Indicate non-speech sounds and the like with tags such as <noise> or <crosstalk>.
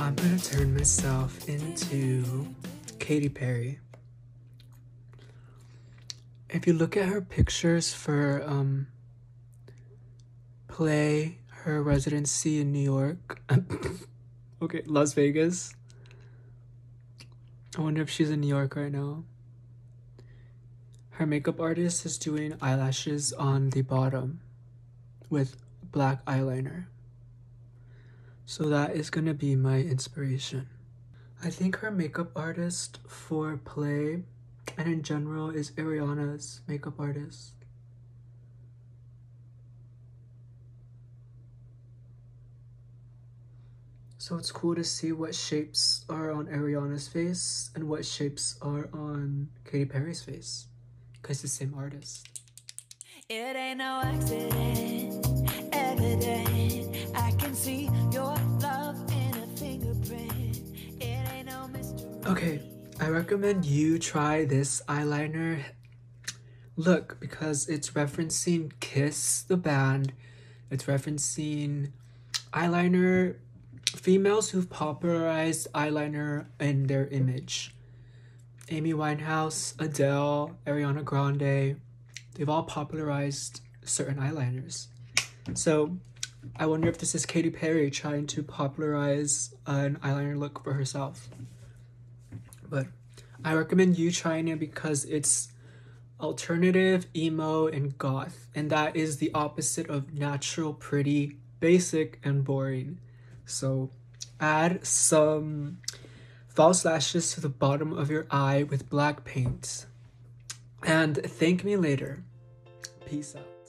I'm gonna turn myself into Katy Perry. If you look at her pictures for um, play her residency in New York, <laughs> okay, Las Vegas. I wonder if she's in New York right now. Her makeup artist is doing eyelashes on the bottom with black eyeliner. So that is gonna be my inspiration. I think her makeup artist for play and in general is Ariana's makeup artist. So it's cool to see what shapes are on Ariana's face and what shapes are on Katy Perry's face. Because the same artist. It ain't no accident, evident. Okay, I recommend you try this eyeliner look because it's referencing Kiss the band. It's referencing eyeliner females who've popularized eyeliner in their image. Amy Winehouse, Adele, Ariana Grande, they've all popularized certain eyeliners. So I wonder if this is Katy Perry trying to popularize an eyeliner look for herself. But I recommend you trying it because it's alternative, emo, and goth. And that is the opposite of natural, pretty, basic, and boring. So add some false lashes to the bottom of your eye with black paint. And thank me later. Peace out.